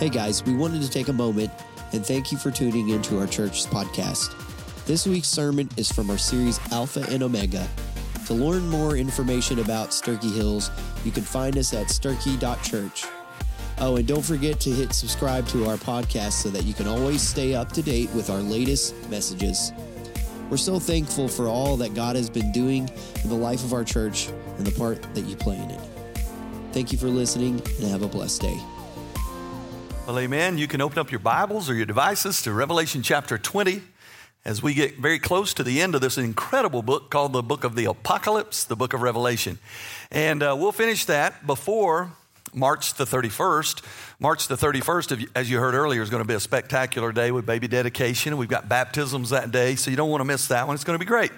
Hey guys, we wanted to take a moment and thank you for tuning into our church's podcast. This week's sermon is from our series Alpha and Omega. To learn more information about Sterchi Hills, you can find us at sterchi.church. Oh, and don't forget to hit subscribe to our podcast so that you can always stay up to date with our latest messages. We're so thankful for all that God has been doing in the life of our church and the part that you play in it. Thank you for listening and have a blessed day. Well, amen. You can open up your Bibles or your devices to Revelation chapter 20 as we get very close to the end of this incredible book called the Book of the Apocalypse, the Book of Revelation. And uh, we'll finish that before March the 31st. March the 31st, as you heard earlier, is going to be a spectacular day with baby dedication. We've got baptisms that day, so you don't want to miss that one. It's going to be great.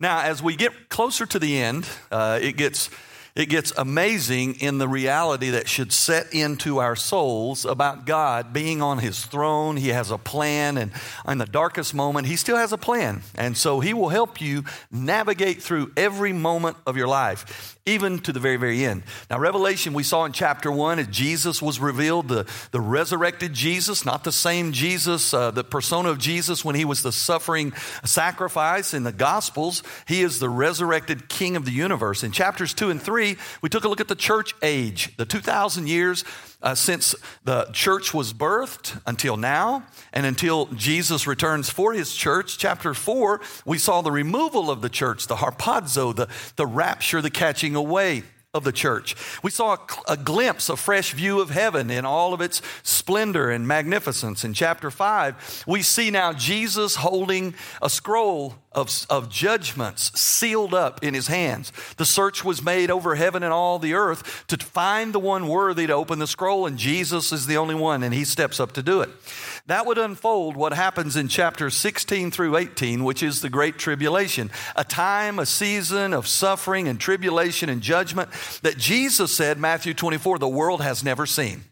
Now, as we get closer to the end, uh, it gets it gets amazing in the reality that should set into our souls about God being on his throne. He has a plan, and in the darkest moment, he still has a plan. And so he will help you navigate through every moment of your life, even to the very, very end. Now, Revelation, we saw in chapter one, Jesus was revealed, the, the resurrected Jesus, not the same Jesus, uh, the persona of Jesus when he was the suffering sacrifice in the Gospels. He is the resurrected King of the universe. In chapters two and three, three, we took a look at the church age, the 2,000 years uh, since the church was birthed until now, and until Jesus returns for his church. Chapter four, we saw the removal of the church, the harpazo, the, the rapture, the catching away of the church. We saw a, a, glimpse, a fresh view of heaven in all of its splendor and magnificence. In chapter 5, we see now Jesus holding a scroll of, of judgments sealed up in his hands. The search was made over heaven and all the earth to find the one worthy to open the scroll, and Jesus is the only one, and he steps up to do it. That would unfold what happens in chapters 16 through 18, which is the Great Tribulation, a time, a season of suffering and tribulation and judgment that Jesus said, Matthew 24, the world has never seen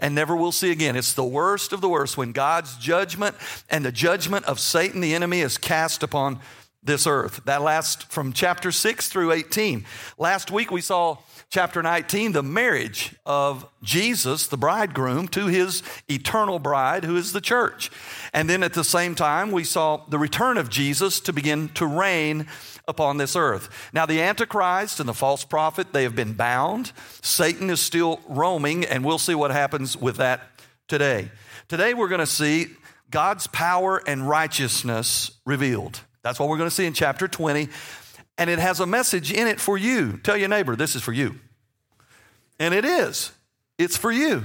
and never will see again. It's the worst of the worst when God's judgment and the judgment of Satan, the enemy, is cast upon this earth. That lasts from chapter 6 through 18. Last week we saw chapter 19, the marriage of Jesus, the bridegroom, to his eternal bride, who is the church. And then at the same time, we saw the return of Jesus to begin to reign upon this earth. Now, the Antichrist and the false prophet, they have been bound. Satan is still roaming, and we'll see what happens with that today. Today, we're going to see God's power and righteousness revealed. That's what we're going to see in chapter 20. And it has a message in it for you. Tell your neighbor, this is for you. And it is. It's for you.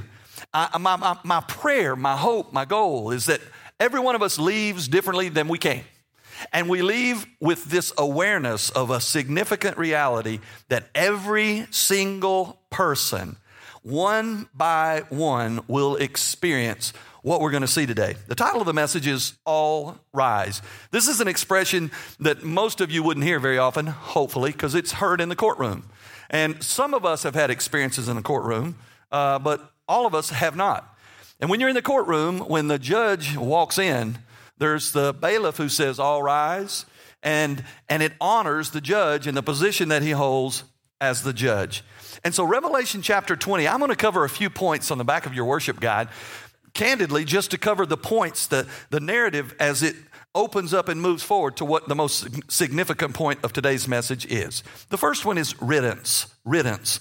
I, my, my, my prayer, my hope, my goal is that every one of us leaves differently than we came. And we leave with this awareness of a significant reality that every single person, one by one, will experience what we're going to see today. The title of the message is All Rise. This is an expression that most of you wouldn't hear very often, hopefully, because it's heard in the courtroom. And some of us have had experiences in the courtroom, uh, but all of us have not. And when you're in the courtroom, when the judge walks in, there's the bailiff who says, All rise, and, and it honors the judge in the position that he holds as the judge. And so, Revelation chapter 20, I'm going to cover a few points on the back of your worship guide, candidly, just to cover the points, the, the narrative as it opens up and moves forward to what the most significant point of today's message is. The first one is riddance. Riddance.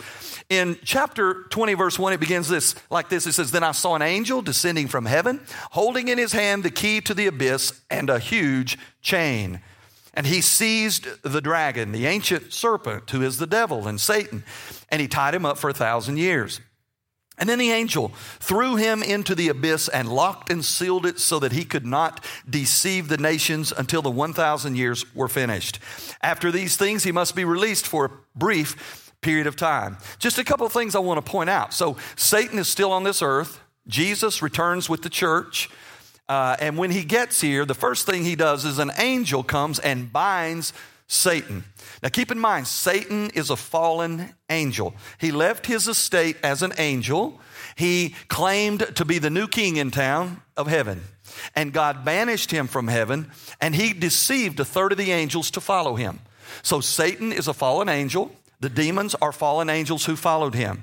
In chapter 20, verse 1, it begins this like this. It says, Then I saw an angel descending from heaven, holding in his hand the key to the abyss and a huge chain. And he seized the dragon, the ancient serpent, who is the devil and Satan, and he tied him up for a thousand years. And then the angel threw him into the abyss and locked and sealed it so that he could not deceive the nations until the 1,000 years were finished. After these things, he must be released for a brief period of time. Just a couple of things I want to point out. So, Satan is still on this earth. Jesus returns with the church. Uh, and when he gets here, the first thing he does is an angel comes and binds Satan. Now keep in mind, Satan is a fallen angel. He left his estate as an angel. He claimed to be the new king in town of heaven. And God banished him from heaven, and he deceived a third of the angels to follow him. So Satan is a fallen angel. The demons are fallen angels who followed him.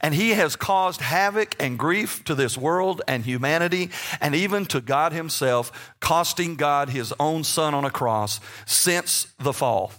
And he has caused havoc and grief to this world and humanity, and even to God himself, costing God his own son on a cross since the fall.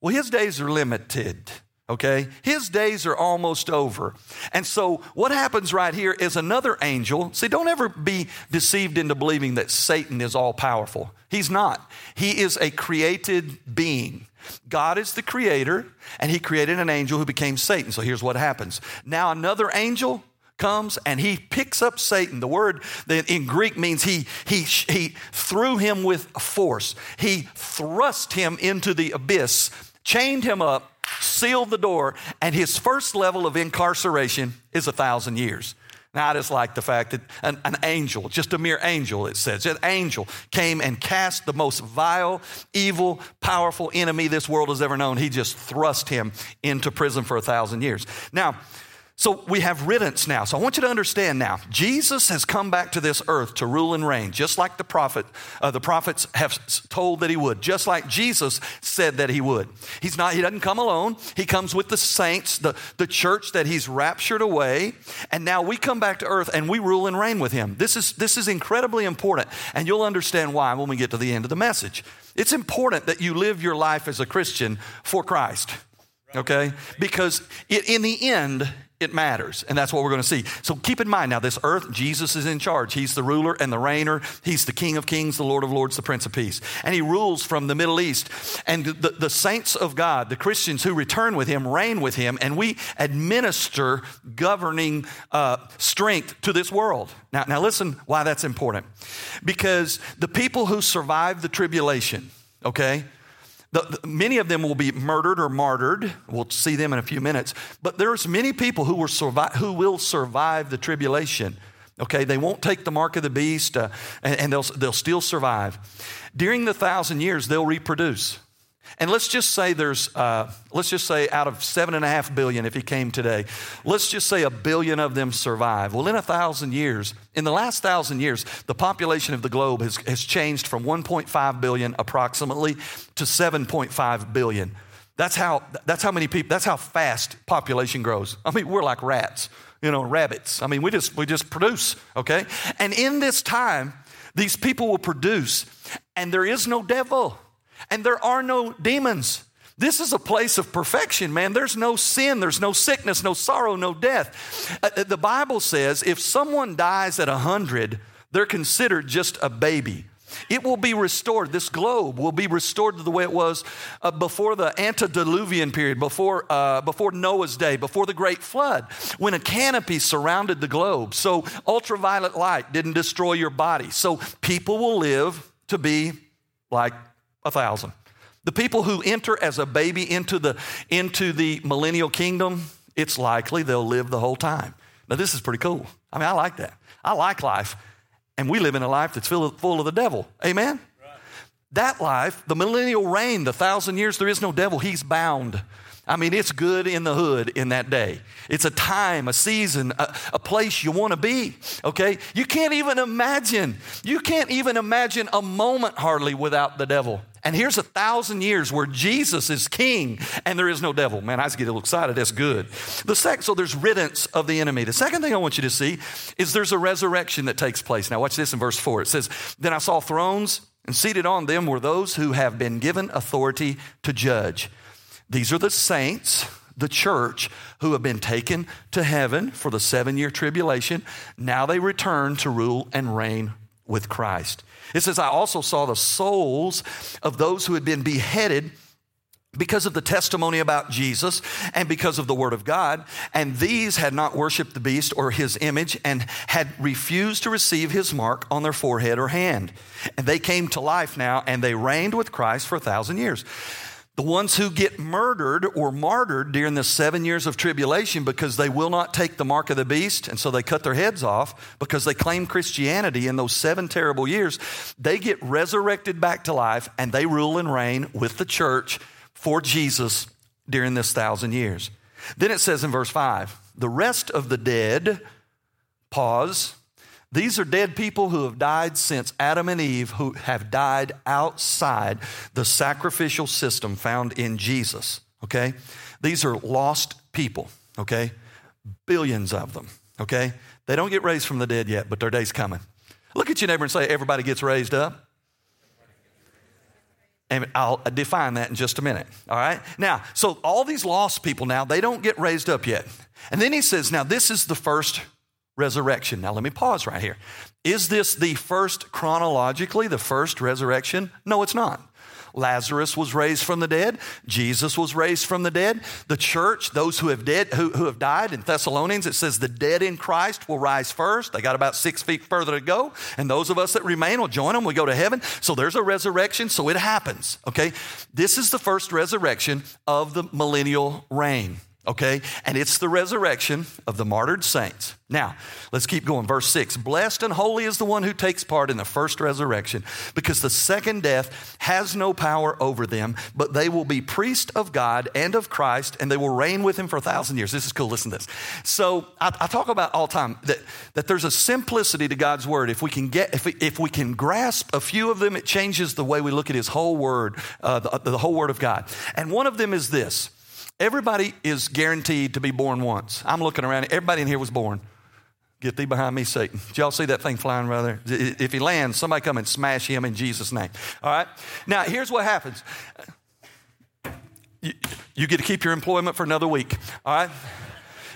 Well, his days are limited okay? His days are almost over. And so, what happens right here is another angel. See, don't ever be deceived into believing that Satan is all powerful. He's not, he is a created being. God is the creator, and he created an angel who became Satan. So, here's what happens now, another angel comes and he picks up Satan. The word in Greek means he, he, he threw him with force. He thrust him into the abyss, chained him up, sealed the door, and his first level of incarceration is a thousand years. Now, I just like the fact that an, an, angel, just a mere angel, it says, an angel came and cast the most vile, evil, powerful enemy this world has ever known. He just thrust him into prison for a thousand years. Now, so we have riddance now. So I want you to understand now, Jesus has come back to this earth to rule and reign, just like the prophet, uh, the prophets have told that he would, just like Jesus said that he would. He's not, he doesn't come alone. He comes with the saints, the, the church that he's raptured away. And now we come back to earth and we rule and reign with him. This is, this is incredibly important. And you'll understand why when we get to the end of the message. It's important that you live your life as a Christian for Christ okay? Because it, in the end, it matters. And that's what we're going to see. So keep in mind now, this earth, Jesus is in charge. He's the ruler and the reigner. He's the King of kings, the Lord of lords, the Prince of Peace. And he rules from the Middle East. And the, the saints of God, the Christians who return with him, reign with him, and we administer governing uh, strength to this world. Now, now, listen why that's important. Because the people who survive the tribulation, okay, the, the, many of them will be murdered or martyred. We'll see them in a few minutes. But there's many people who will survive, who will survive the tribulation. Okay, they won't take the mark of the beast, uh, and, and they'll, they'll still survive. During the thousand years, they'll reproduce. And let's just say there's, uh, let's just say out of seven and a half billion, if he came today, let's just say a billion of them survive. Well, in a thousand years, in the last thousand years, the population of the globe has, has changed from 1.5 billion approximately to 7.5 billion. That's how, that's how many people, that's how fast population grows. I mean, we're like rats, you know, rabbits. I mean, we just, we just produce, okay? And in this time, these people will produce, and there is no devil and there are no demons. This is a place of perfection, man. There's no sin, there's no sickness, no sorrow, no death. Uh, uh the Bible says if someone dies at 100, they're considered just a baby. It will be restored. This globe will be restored to the way it was uh, before the antediluvian period, before, uh, before Noah's day, before the great flood, when a canopy surrounded the globe. So ultraviolet light didn't destroy your body. So people will live to be like a thousand. The people who enter as a baby into the, into the millennial kingdom, it's likely they'll live the whole time. Now, this is pretty cool. I mean, I like that. I like life. And we live in a life that's full of, full of the devil. Amen? Right. That life, the millennial reign, the thousand years, there is no devil. He's bound. I mean, it's good in the hood in that day. It's a time, a season, a, a place you want to be, okay? You can't even imagine, you can't even imagine a moment hardly without the devil. And here's a thousand years where Jesus is king and there is no devil. Man, I just get a little excited. That's good. The second, so there's riddance of the enemy. The second thing I want you to see is there's a resurrection that takes place. Now, watch this in verse 4. It says, Then I saw thrones, and seated on them were those who have been given authority to judge. These are the saints the church who have been taken to heaven for the seven year tribulation. Now they return to rule and reign with Christ. It says, I also saw the souls of those who had been beheaded because of the testimony about Jesus and because of the Word of God. And these had not worshiped the beast or his image and had refused to receive his mark on their forehead or hand. And they came to life now and they reigned with Christ for a thousand years. The ones who get murdered or martyred during the seven years of tribulation because they will not take the mark of the beast, and so they cut their heads off because they claim Christianity in those seven terrible years, they get resurrected back to life and they rule and reign with the church for Jesus during this thousand years. Then it says in verse 5 the rest of the dead, pause, these are dead people who have died since Adam and Eve, who have died outside the sacrificial system found in Jesus. Okay? these are lost people, okay? Billions of them, okay? They don't get raised from the dead yet, but their day's coming. Look at your neighbor and say, Everybody gets raised up. And I'll define that in just a minute. All right? Now, so all these lost people now, they don't get raised up yet. And then he says, Now, this is the first resurrection. Now, let me pause right here. Is this the first chronologically, the first resurrection? No, it's not. Lazarus was raised from the dead. Jesus was raised from the dead. The church, those who have dead, who, who have died in Thessalonians, it says the dead in Christ will rise first. They got about six feet further to go. And those of us that remain will join them. We go to heaven. So there's a resurrection. So it happens. Okay. This is the first resurrection of the millennial reign okay? And it's the resurrection of the martyred saints. Now, let's keep going. Verse 6 Blessed and holy is the one who takes part in the first resurrection, because the second death has no power over them, but they will be priests of God and of Christ, and they will reign with him for a thousand years. This is cool. Listen to this. So, I, I talk about all the time that, that there's a simplicity to God's word. If we can get, if we, if we can grasp a few of them, it changes the way we look at his whole word, uh, the, the whole word of God. And one of them is this Everybody is guaranteed to be born once. I'm looking around, everybody in here was born. Get thee behind me, Satan. Did y'all see that thing flying there? If he lands, somebody come and smash him in Jesus' name. All right? Now, here's what happens you, you get to keep your employment for another week. All right?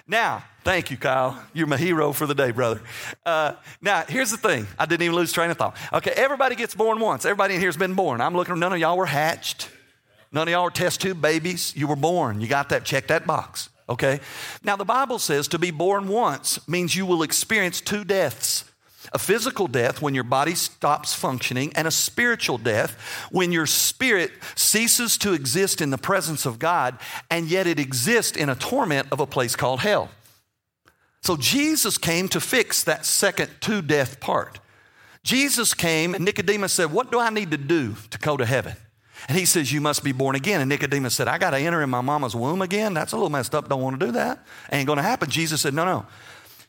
Now, thank you, Kyle. You're my hero for the day, brother. Uh, now, here's the thing. I didn't even lose train of thought. Okay, everybody gets born once. Everybody in here has been born. I'm looking, none of y'all were hatched. None of y'all are test tube babies. You were born. You got that. Check that box. Okay? Now, the Bible says to be born once means you will experience two deaths a physical death when your body stops functioning, and a spiritual death when your spirit ceases to exist in the presence of God, and yet it exists in a torment of a place called hell. So Jesus came to fix that second two death part. Jesus came, and Nicodemus said, What do I need to do to go to heaven? And he says, You must be born again. And Nicodemus said, I got to enter in my mama's womb again. That's a little messed up. Don't want to do that. Ain't going to happen. Jesus said, No, no.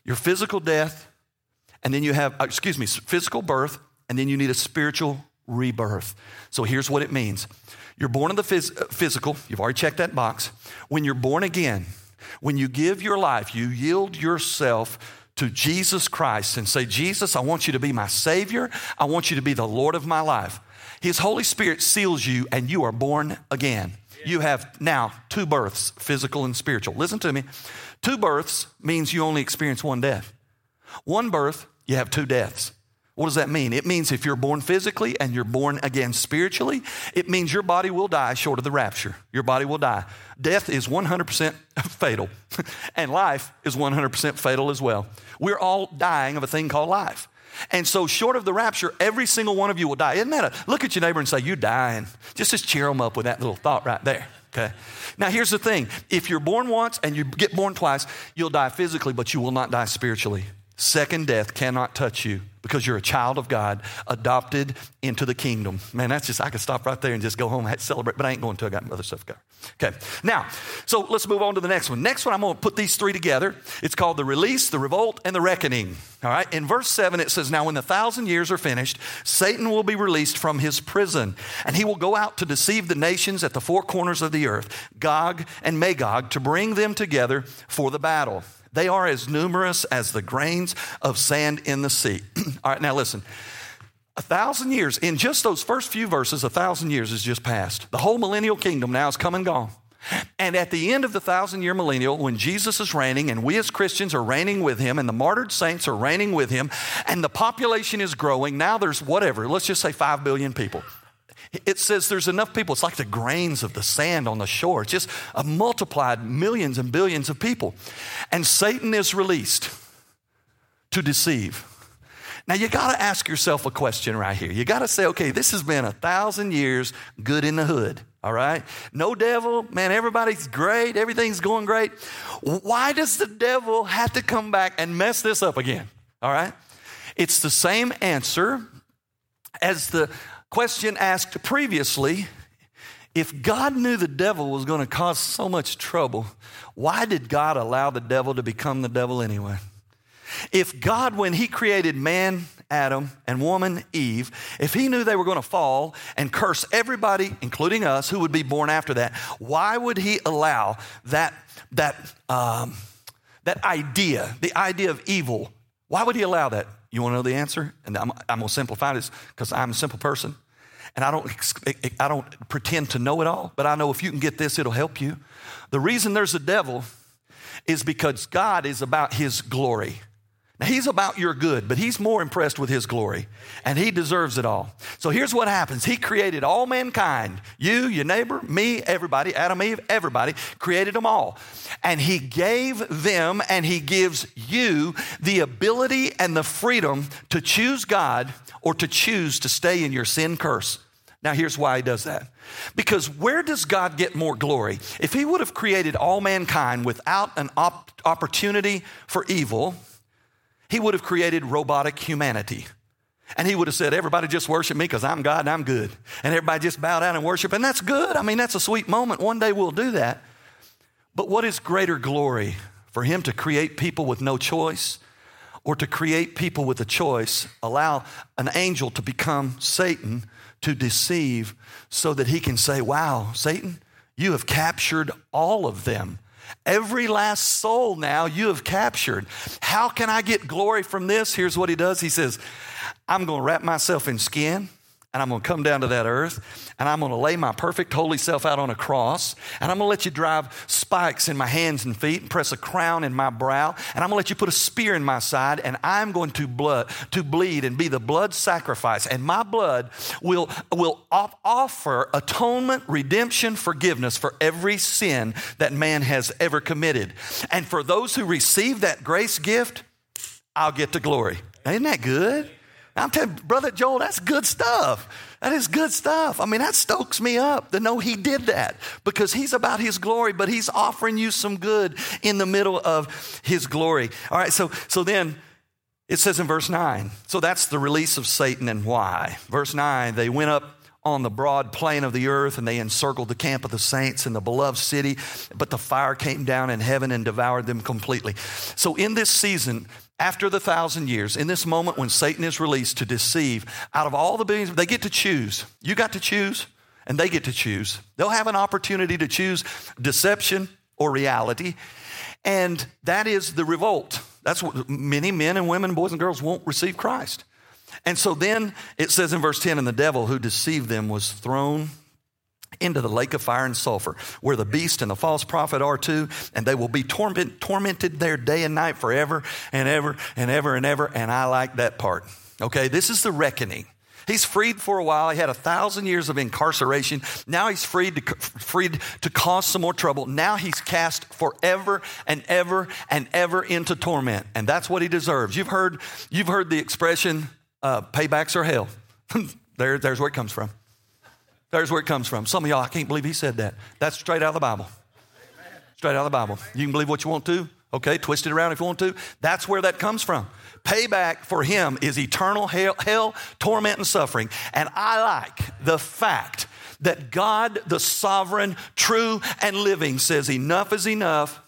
Your physical death, and then you have, uh, excuse me, physical birth, and then you need a spiritual rebirth. So here's what it means you're born in the phys- uh, physical, you've already checked that box. When you're born again, when you give your life, you yield yourself to Jesus Christ and say, Jesus, I want you to be my Savior. I want you to be the Lord of my life. His Holy Spirit seals you, and you are born again. You have now two births, physical and spiritual. Listen to me. Two births means you only experience one death. One birth, you have two deaths. What does that mean? It means if you're born physically and you're born again spiritually, it means your body will die short of the rapture. Your body will die. Death is 100% fatal, and life is 100% fatal as well. We're all dying of a thing called life. And so, short of the rapture, every single one of you will die. Isn't that a look at your neighbor and say, You're dying? Just, just cheer them up with that little thought right there. Okay. Now, here's the thing if you're born once and you get born twice, you'll die physically, but you will not die spiritually. Second death cannot touch you because you're a child of God, adopted into the kingdom. Man, that's just, I could stop right there and just go home and celebrate, but I ain't going to. I got other stuff to. Okay, now, so let's move on to the next one. Next one, I'm going to put these three together. It's called the release, the revolt, and the reckoning. All right, in verse 7, it says, Now, when the thousand years are finished, Satan will be released from his prison, and he will go out to deceive the nations at the four corners of the earth, Gog and Magog, to bring them together for the battle. They are as numerous as the grains of sand in the sea. All right, now listen. A thousand years, in just those first few verses, a thousand years has just passed. The whole millennial kingdom now is come and gone. And at the end of the thousand year millennial, when Jesus is reigning and we as Christians are reigning with him and the martyred saints are reigning with him and the population is growing, now there's whatever, let's just say 5 billion people. It says there's enough people. It's like the grains of the sand on the shore. It's just a multiplied millions and billions of people. And Satan is released to deceive. Now you got to ask yourself a question right here. You got to say, okay, this has been a thousand years good in the hood. All right? No devil, man, everybody's great, everything's going great. Why does the devil have to come back and mess this up again? All right? It's the same answer as the question asked previously if God knew the devil was going to cause so much trouble, why did God allow the devil to become the devil anyway? If God, when He created man, Adam, and woman, Eve, if He knew they were going to fall and curse everybody, including us, who would be born after that, why would He allow that, that, um, that idea, the idea of evil, why would He allow that? You want to know the answer? And I'm, I'm going to simplify this because I'm a simple person. And I don't, I don't pretend to know it all, but I know if you can get this, it'll help you. The reason there's a devil is because God is about His glory. Now, He's about your good, but He's more impressed with His glory, and He deserves it all. So here's what happens He created all mankind you, your neighbor, me, everybody, Adam, Eve, everybody, created them all. And He gave them and He gives you the ability and the freedom to choose God or to choose to stay in your sin curse. Now, here's why he does that. Because where does God get more glory? If he would have created all mankind without an op- opportunity for evil, he would have created robotic humanity. And he would have said, Everybody just worship me because I'm God and I'm good. And everybody just bow down and worship. And that's good. I mean, that's a sweet moment. One day we'll do that. But what is greater glory for him to create people with no choice or to create people with a choice, allow an angel to become Satan to deceive so that he can say, Wow, Satan, you have captured all of them. Every last soul now you have captured. How can I get glory from this? Here's what he does He says, I'm going to wrap myself in skin and I'm going to come down to that earth and I'm going to lay my perfect holy self out on a cross and I'm going to let you drive spikes in my hands and feet and press a crown in my brow and I'm going to let you put a spear in my side and I'm going to blood to bleed and be the blood sacrifice and my blood will will offer atonement, redemption, forgiveness for every sin that man has ever committed. And for those who receive that grace gift, I'll get to glory. Isn't that good? I'm telling Brother Joel, that's good stuff. That is good stuff. I mean, that stokes me up to know he did that because he's about his glory, but he's offering you some good in the middle of his glory. All right, so so then it says in verse 9. So that's the release of Satan and why. Verse 9, they went up on the broad plain of the earth and they encircled the camp of the saints in the beloved city, but the fire came down in heaven and devoured them completely. So in this season, after the thousand years, in this moment when Satan is released to deceive, out of all the billions, they get to choose. You got to choose, and they get to choose. They'll have an opportunity to choose deception or reality, and that is the revolt. That's what many men and women, boys and girls won't receive Christ. And so then it says in verse 10 and the devil who deceived them was thrown into the lake of fire and sulfur, where the beast and the false prophet are too, and they will be torment, tormented there day and night forever and ever and ever and ever. And I like that part. Okay, this is the reckoning. He's freed for a while. He had a thousand years of incarceration. Now he's freed to, freed to cause some more trouble. Now he's cast forever and ever and ever into torment. And that's what he deserves. You've heard, you've heard the expression, uh, paybacks are hell. there, there's where it comes from. There's where it comes from. Some of y'all, I can't believe he said that. That's straight out of the Bible. Straight out of the Bible. You can believe what you want to. Okay, twist it around if you want to. That's where that comes from. Payback for him is eternal hell, hell, torment, and suffering. And I like the fact that God, the sovereign, true, and living, says, Enough is enough.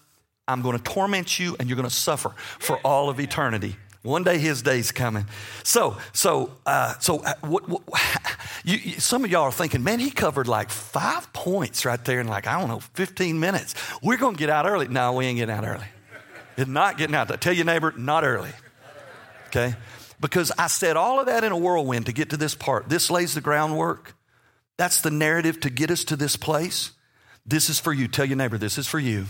I'm going to torment you, and you're going to suffer for all of eternity. One day his day's coming. So, so, uh, so, uh, what, what, you, you, some of y'all are thinking, man, he covered like five points right there in like, I don't know, 15 minutes. We're going to get out early. No, we ain't getting out early. It's not getting out. Tell your neighbor, not early. Okay? Because I said all of that in a whirlwind to get to this part. This lays the groundwork. That's the narrative to get us to this place. This is for you. Tell your neighbor, this is for you.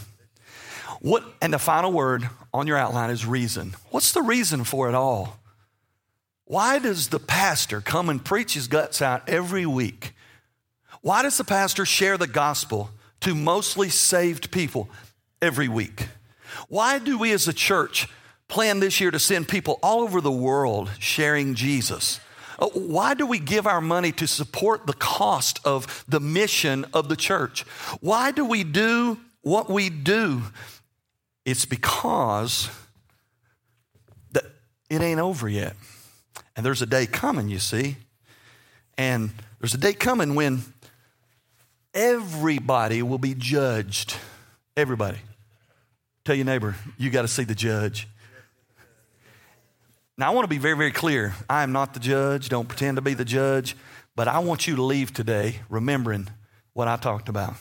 What, and the final word on your outline is reason. What's the reason for it all? Why does the pastor come and preach his guts out every week? Why does the pastor share the gospel to mostly saved people every week? Why do we as a church plan this year to send people all over the world sharing Jesus? Uh, why do we give our money to support the cost of the mission of the church? Why do we do what we do it's because that it ain't over yet. And there's a day coming, you see. And there's a day coming when everybody will be judged. Everybody. Tell your neighbor, you got to see the judge. Now, I want to be very, very clear. I am not the judge. Don't pretend to be the judge. But I want you to leave today remembering what I talked about.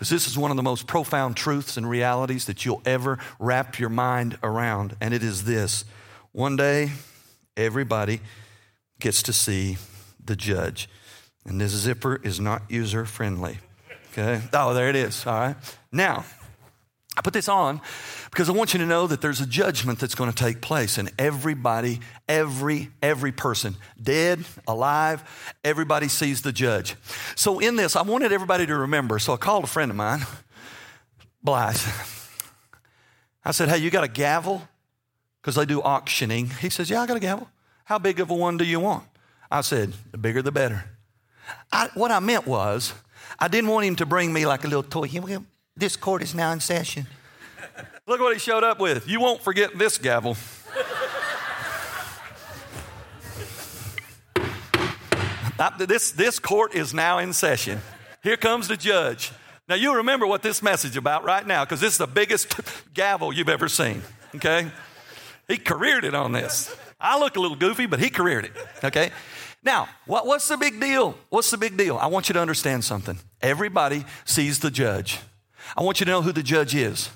Because this is one of the most profound truths and realities that you'll ever wrap your mind around. And it is this one day, everybody gets to see the judge. And this zipper is not user friendly. Okay? Oh, there it is. All right. Now, I put this on because I want you to know that there's a judgment that's going to take place and everybody, every, every person, dead, alive, everybody sees the judge. So in this, I wanted everybody to remember. So I called a friend of mine, Blythe. I said, Hey, you got a gavel? Because they do auctioning. He says, Yeah, I got a gavel. How big of a one do you want? I said, The bigger the better. I, what I meant was, I didn't want him to bring me like a little toy. This court is now in session. Look what he showed up with. You won't forget this gavel. this, this court is now in session. Here comes the judge. Now, you remember what this message about right now, because this is the biggest gavel you've ever seen, okay? He careered it on this. I look a little goofy, but he careered it, okay? Now, what, what's the big deal? What's the big deal? I want you to understand something. Everybody sees the judge. I want you to know who the judge is.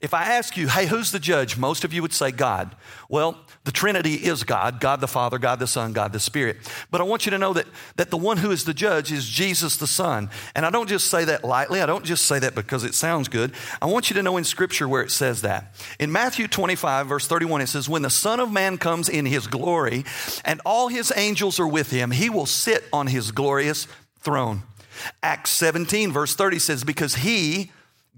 If I ask you, hey, who's the judge? Most of you would say God. Well, the Trinity is God God the Father, God the Son, God the Spirit. But I want you to know that, that the one who is the judge is Jesus the Son. And I don't just say that lightly, I don't just say that because it sounds good. I want you to know in Scripture where it says that. In Matthew 25, verse 31, it says, When the Son of Man comes in his glory and all his angels are with him, he will sit on his glorious throne. Acts 17, verse 30 says, Because he,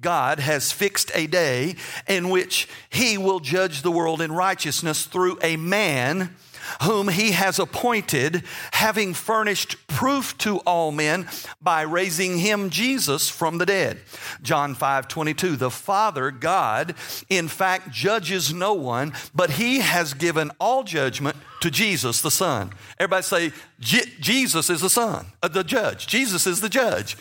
God has fixed a day in which he will judge the world in righteousness through a man whom he has appointed, having furnished proof to all men by raising him, Jesus, from the dead. John 5 22. The Father, God, in fact, judges no one, but he has given all judgment to Jesus, the Son. Everybody say, Jesus is the Son, uh, the judge. Jesus is the judge.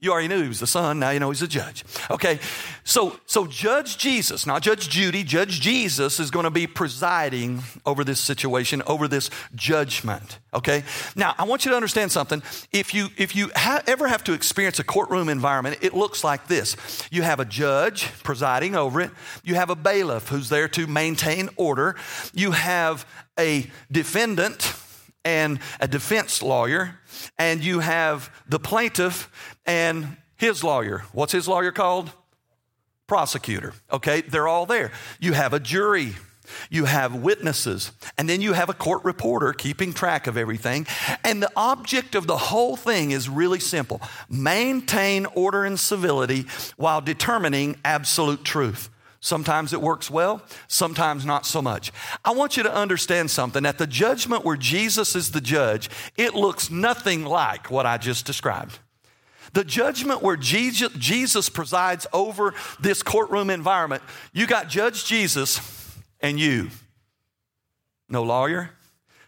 You already knew he was the son, now you know he's a judge. Okay, so, so Judge Jesus, not Judge Judy, Judge Jesus is going to be presiding over this situation, over this judgment. Okay, now I want you to understand something. If you, if you ha- ever have to experience a courtroom environment, it looks like this you have a judge presiding over it, you have a bailiff who's there to maintain order, you have a defendant and a defense lawyer, and you have the plaintiff and his lawyer. What's his lawyer called? Prosecutor. Okay, they're all there. You have a jury. You have witnesses, and then you have a court reporter keeping track of everything. And the object of the whole thing is really simple maintain order and civility while determining absolute truth. Sometimes it works well, sometimes not so much. I want you to understand something. At the judgment where Jesus is the judge, it looks nothing like what I just described. The judgment where Jesus, presides over this courtroom environment, you got Judge Jesus and you. No lawyer,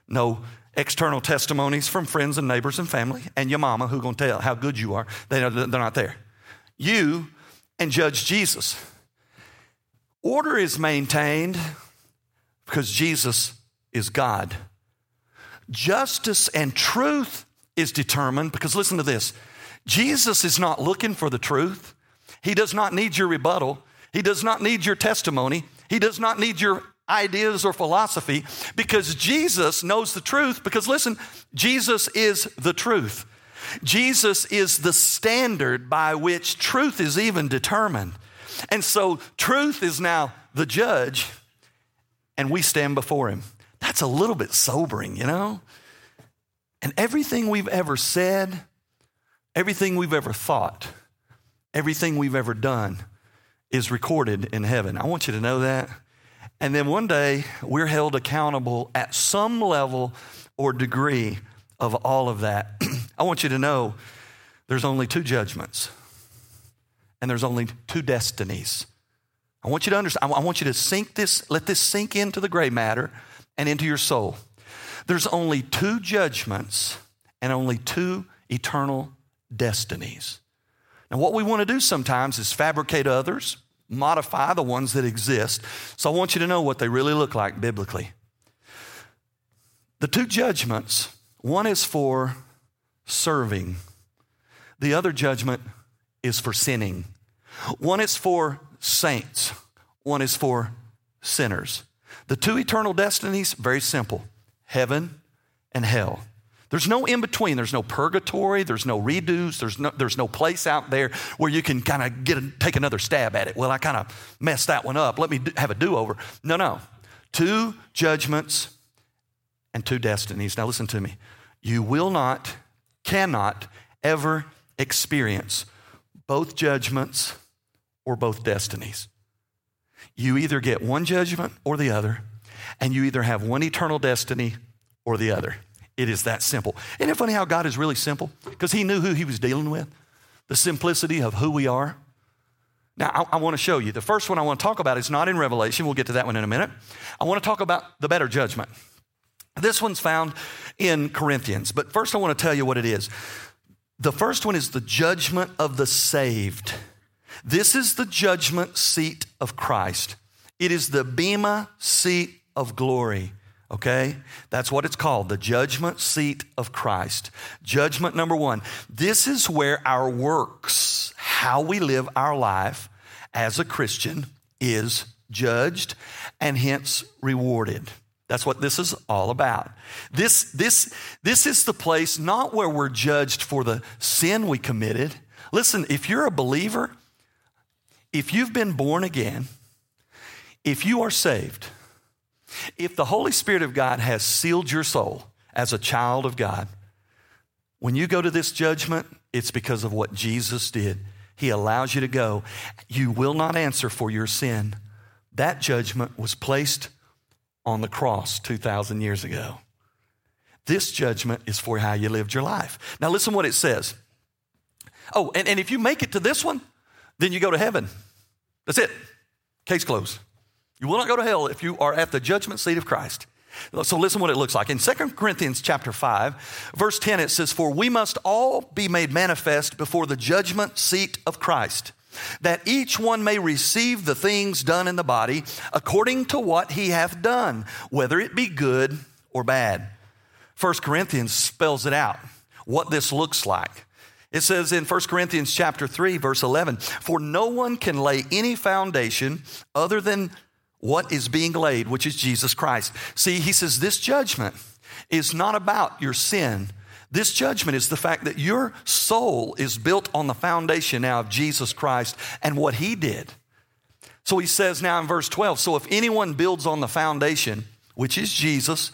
no external testimonies from friends and neighbors and family, and your mama who gonna tell how good you are. They, they're not there. You and Judge Jesus. Order is maintained because Jesus is God. Justice and truth is determined because listen to this Jesus is not looking for the truth. He does not need your rebuttal. He does not need your testimony. He does not need your ideas or philosophy because Jesus knows the truth. Because listen, Jesus is the truth. Jesus is the standard by which truth is even determined. And so truth is now the judge, and we stand before him. That's a little bit sobering, you know? And everything we've ever said, everything we've ever thought, everything we've ever done is recorded in heaven. I want you to know that. And then one day, we're held accountable at some level or degree of all of that. I want you to know there's only two judgments and there's only two destinies. I want you to understand, I want you to sink this, let this sink into the gray matter and into your soul. There's only two judgments and only two eternal destinies. Now, what we want to do sometimes is fabricate others, modify the ones that exist. So I want you to know what they really look like biblically. The two judgments one is for serving, the other judgment is for sinning. One is for saints, one is for sinners. The two eternal destinies, very simple heaven and hell. There's no in between. There's no purgatory. There's no redos. There's no, there's no place out there where you can kind of get a, take another stab at it. Well, I kind of messed that one up. Let me do, have a do over. No, no. Two judgments and two destinies. Now, listen to me. You will not, cannot ever experience both judgments or both destinies. You either get one judgment or the other, and you either have one eternal destiny or the other. It is that simple. Isn't it funny how God is really simple? Because He knew who He was dealing with, the simplicity of who we are. Now, I, I want to show you. The first one I want to talk about is not in Revelation. We'll get to that one in a minute. I want to talk about the better judgment. This one's found in Corinthians, but first I want to tell you what it is. The first one is the judgment of the saved. This is the judgment seat of Christ. It is the Bema seat of glory. Okay? That's what it's called, the judgment seat of Christ. Judgment number one. This is where our works, how we live our life as a Christian, is judged and hence rewarded. That's what this is all about. This, this, this is the place not where we're judged for the sin we committed. Listen, if you're a believer, if you've been born again, if you are saved, if the Holy Spirit of God has sealed your soul as a child of God, when you go to this judgment, it's because of what Jesus did. He allows you to go. You will not answer for your sin. That judgment was placed on the cross 2,000 years ago. This judgment is for how you lived your life. Now, listen what it says. Oh, and, and if you make it to this one, then you go to heaven. That's it. Case closed. You will not go to hell if you are at the judgment seat of Christ. So listen what it looks like. In 2 Corinthians chapter 5, verse 10 it says for we must all be made manifest before the judgment seat of Christ that each one may receive the things done in the body according to what he hath done, whether it be good or bad. 1 Corinthians spells it out what this looks like. It says in 1 Corinthians chapter 3 verse 11, for no one can lay any foundation other than what is being laid, which is Jesus Christ. See, he says this judgment is not about your sin. This judgment is the fact that your soul is built on the foundation now of Jesus Christ and what he did. So he says now in verse 12, so if anyone builds on the foundation, which is Jesus,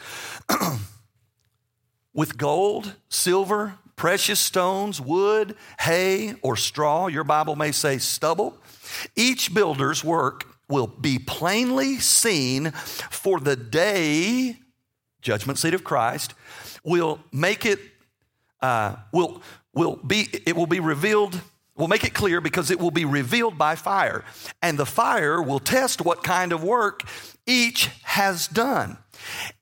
with gold, silver, precious stones, wood, hay, or straw, your Bible may say stubble, each builder's work will be plainly seen, for the day, judgment seat of Christ, will make it, uh, will, will be, it will be revealed, will make it clear because it will be revealed by fire. And the fire will test what kind of work each has done.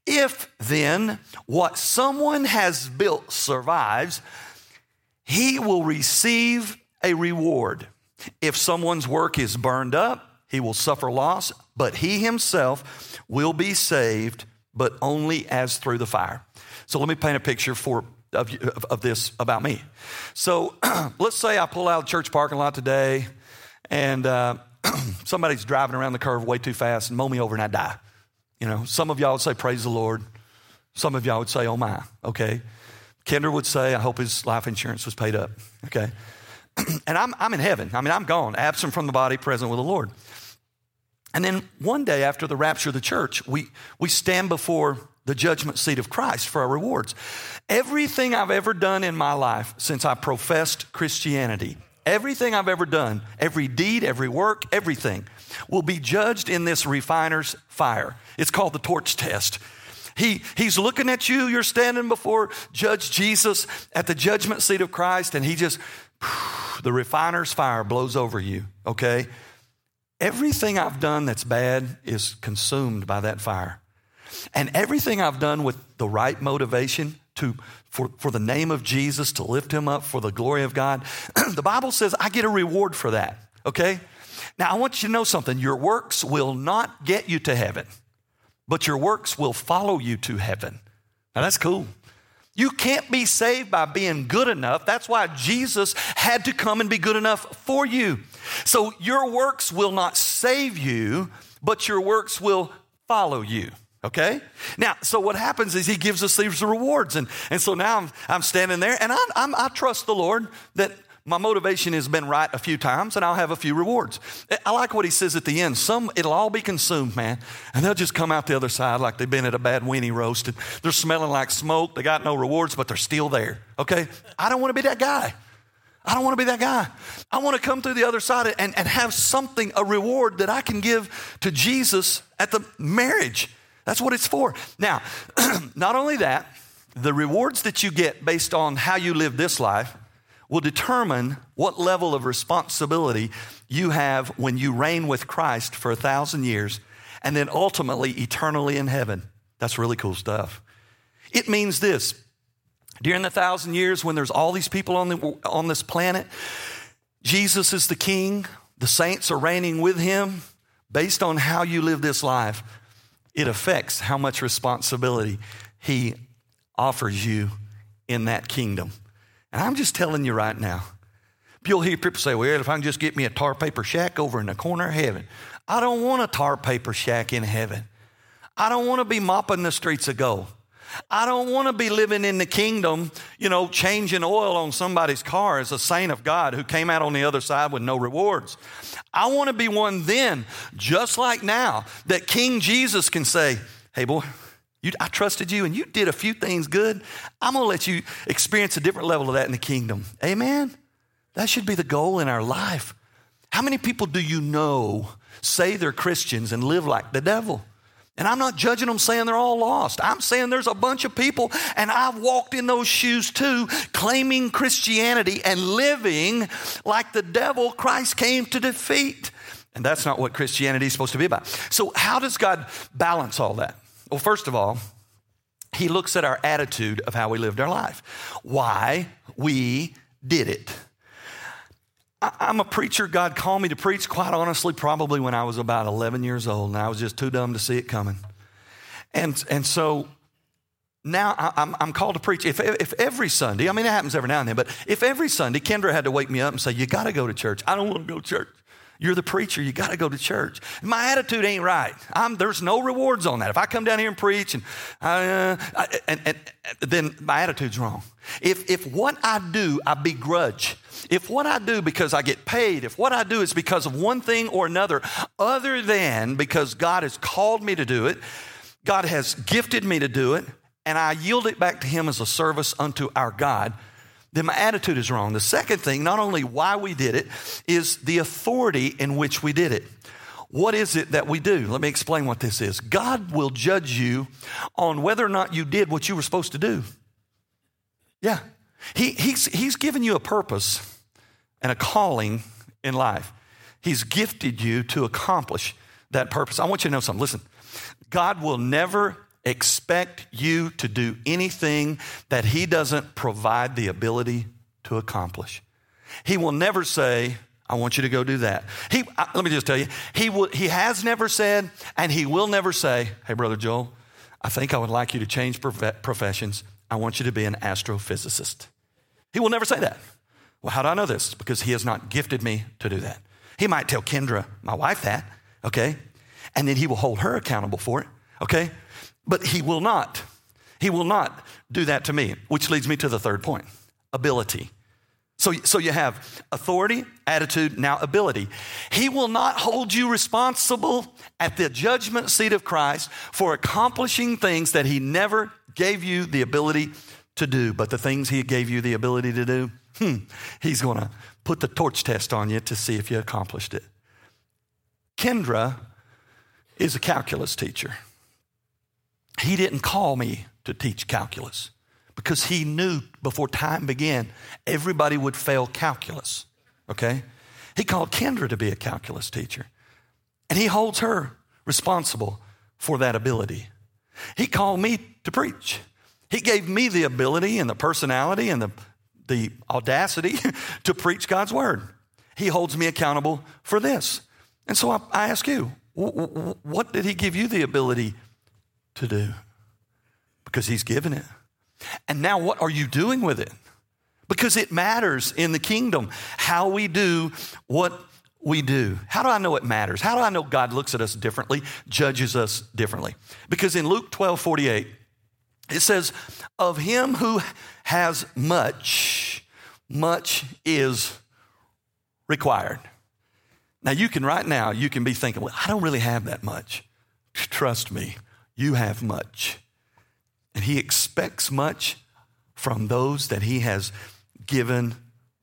If then what someone has built survives, he will receive a reward. If someone's work is burned up, he will suffer loss, but he himself will be saved, but only as through the fire. So let me paint a picture for of, of this about me. So let's say I pull out a church parking lot today, and uh, somebody's driving around the curve way too fast and mow me over, and I die. You know, some of y'all would say, "Praise the Lord." Some of y'all would say, "Oh my." Okay. Kendra would say, "I hope his life insurance was paid up." Okay. and I'm, I'm in heaven. I mean, I'm gone, absent from the body, present with the Lord. And then one day after the rapture of the church, we, we stand before the judgment seat of Christ for our rewards. Everything I've ever done in my life since I professed Christianity, everything I've ever done, every deed, every work, everything will be judged in this refiner's fire. It's called the torch test. He, he's looking at you, you're standing before Judge Jesus at the judgment seat of Christ, and he just, the refiner's fire blows over you, okay? Everything I've done that's bad is consumed by that fire. And everything I've done with the right motivation to, for, for the name of Jesus, to lift him up for the glory of God, the Bible says I get a reward for that, okay? Now, I want you to know something. Your works will not get you to heaven, but your works will follow you to heaven. Now, that's cool. You can't be saved by being good enough. That's why Jesus had to come and be good enough for you. So, your works will not save you, but your works will follow you. Okay? Now, so what happens is he gives us these rewards. And, and so now I'm, I'm standing there and I, I'm, I trust the Lord that my motivation has been right a few times and I'll have a few rewards. Eh, I like what he says at the end. Some, it'll all be consumed, man. And they'll just come out the other side like they've been at a bad weenie roast and they're smelling like smoke. They got no rewards, but they're still there. Okay? I don't want to be that guy. I don't want to be that guy. I want to come through the other side and, and have something, a reward that I can give to Jesus at the marriage. That's what it's for. Now, not only that, the rewards that you get based on how you live this life will determine what level of responsibility you have when you reign with Christ for a thousand years and then ultimately eternally in heaven. That's really cool stuff. It means this during the thousand years when there's all these people on, the, on this planet, Jesus is the king, the saints are reigning with him. Based on how you live this life, it affects how much responsibility he offers you in that kingdom. And I'm just telling you right now, you'll hear people say, well, if I can just get me a tar paper shack over in the corner of heaven. I don't want a tar paper shack in heaven. I don't want to be mopping the streets of gold. I don't want to be living in the kingdom, you know, changing oil on somebody's car as a saint of God who came out on the other side with no rewards. I want to be one then, just like now, that King Jesus can say, hey, boy, you, I trusted you and you did a few things good. I'm going to let you experience a different level of that in the kingdom. Amen? That should be the goal in our life. How many people do you know say they're Christians and live like the devil? And I'm not judging them saying they're all lost. I'm saying there's a bunch of people, and I've walked in those shoes too, claiming Christianity and living like the devil Christ came to defeat. And that's not what Christianity is supposed to be about. So, how does God balance all that? Well, first of all, he looks at our attitude of how we lived our life, why we did it. I'm a preacher. God called me to preach, quite honestly, probably when I was about 11 years old, and I was just too dumb to see it coming. And, and so now I'm, I'm called to preach. If, if every Sunday, I mean, it happens every now and then, but if every Sunday Kendra had to wake me up and say, You got to go to church, I don't want to go to church. You're the preacher. You got to go to church. My attitude ain't right. I'm, there's no rewards on that. If I come down here and preach, and, uh, I, and, and, then my attitude's wrong. If, if what I do, I begrudge. If what I do because I get paid, if what I do is because of one thing or another, other than because God has called me to do it, God has gifted me to do it, and I yield it back to Him as a service unto our God, then my attitude is wrong. The second thing, not only why we did it, is the authority in which we did it. What is it that we do? Let me explain what this is. God will judge you on whether or not you did what you were supposed to do. Yeah. He, he's, he's given you a purpose and a calling in life. He's gifted you to accomplish that purpose. I want you to know something. Listen, God will never expect you to do anything that He doesn't provide the ability to accomplish. He will never say, I want you to go do that. He, let me just tell you, he, will, he has never said, and he will never say, Hey, Brother Joel, I think I would like you to change professions. I want you to be an astrophysicist. He will never say that. Well, how do I know this? Because he has not gifted me to do that. He might tell Kendra, my wife, that, okay? And then he will hold her accountable for it, okay? But he will not. He will not do that to me, which leads me to the third point ability. So, so you have authority, attitude, now ability. He will not hold you responsible at the judgment seat of Christ for accomplishing things that he never gave you the ability to do. But the things he gave you the ability to do, hmm, he's going to put the torch test on you to see if you accomplished it. Kendra is a calculus teacher. He didn't call me to teach calculus because he knew before time began everybody would fail calculus. Okay? He called Kendra to be a calculus teacher. And he holds her responsible for that ability. He called me to preach. He gave me the ability and the personality and the, the audacity to preach God's word. He holds me accountable for this. And so I, I ask you, what did he give you the ability to do? Because he's given it. And now what are you doing with it? Because it matters in the kingdom how we do what we do. How do I know it matters? How do I know God looks at us differently, judges us differently? Because in Luke 12 48, it says, Of him who has much, much is required. Now, you can right now, you can be thinking, well, I don't really have that much. Trust me, you have much. And he expects much from those that he has given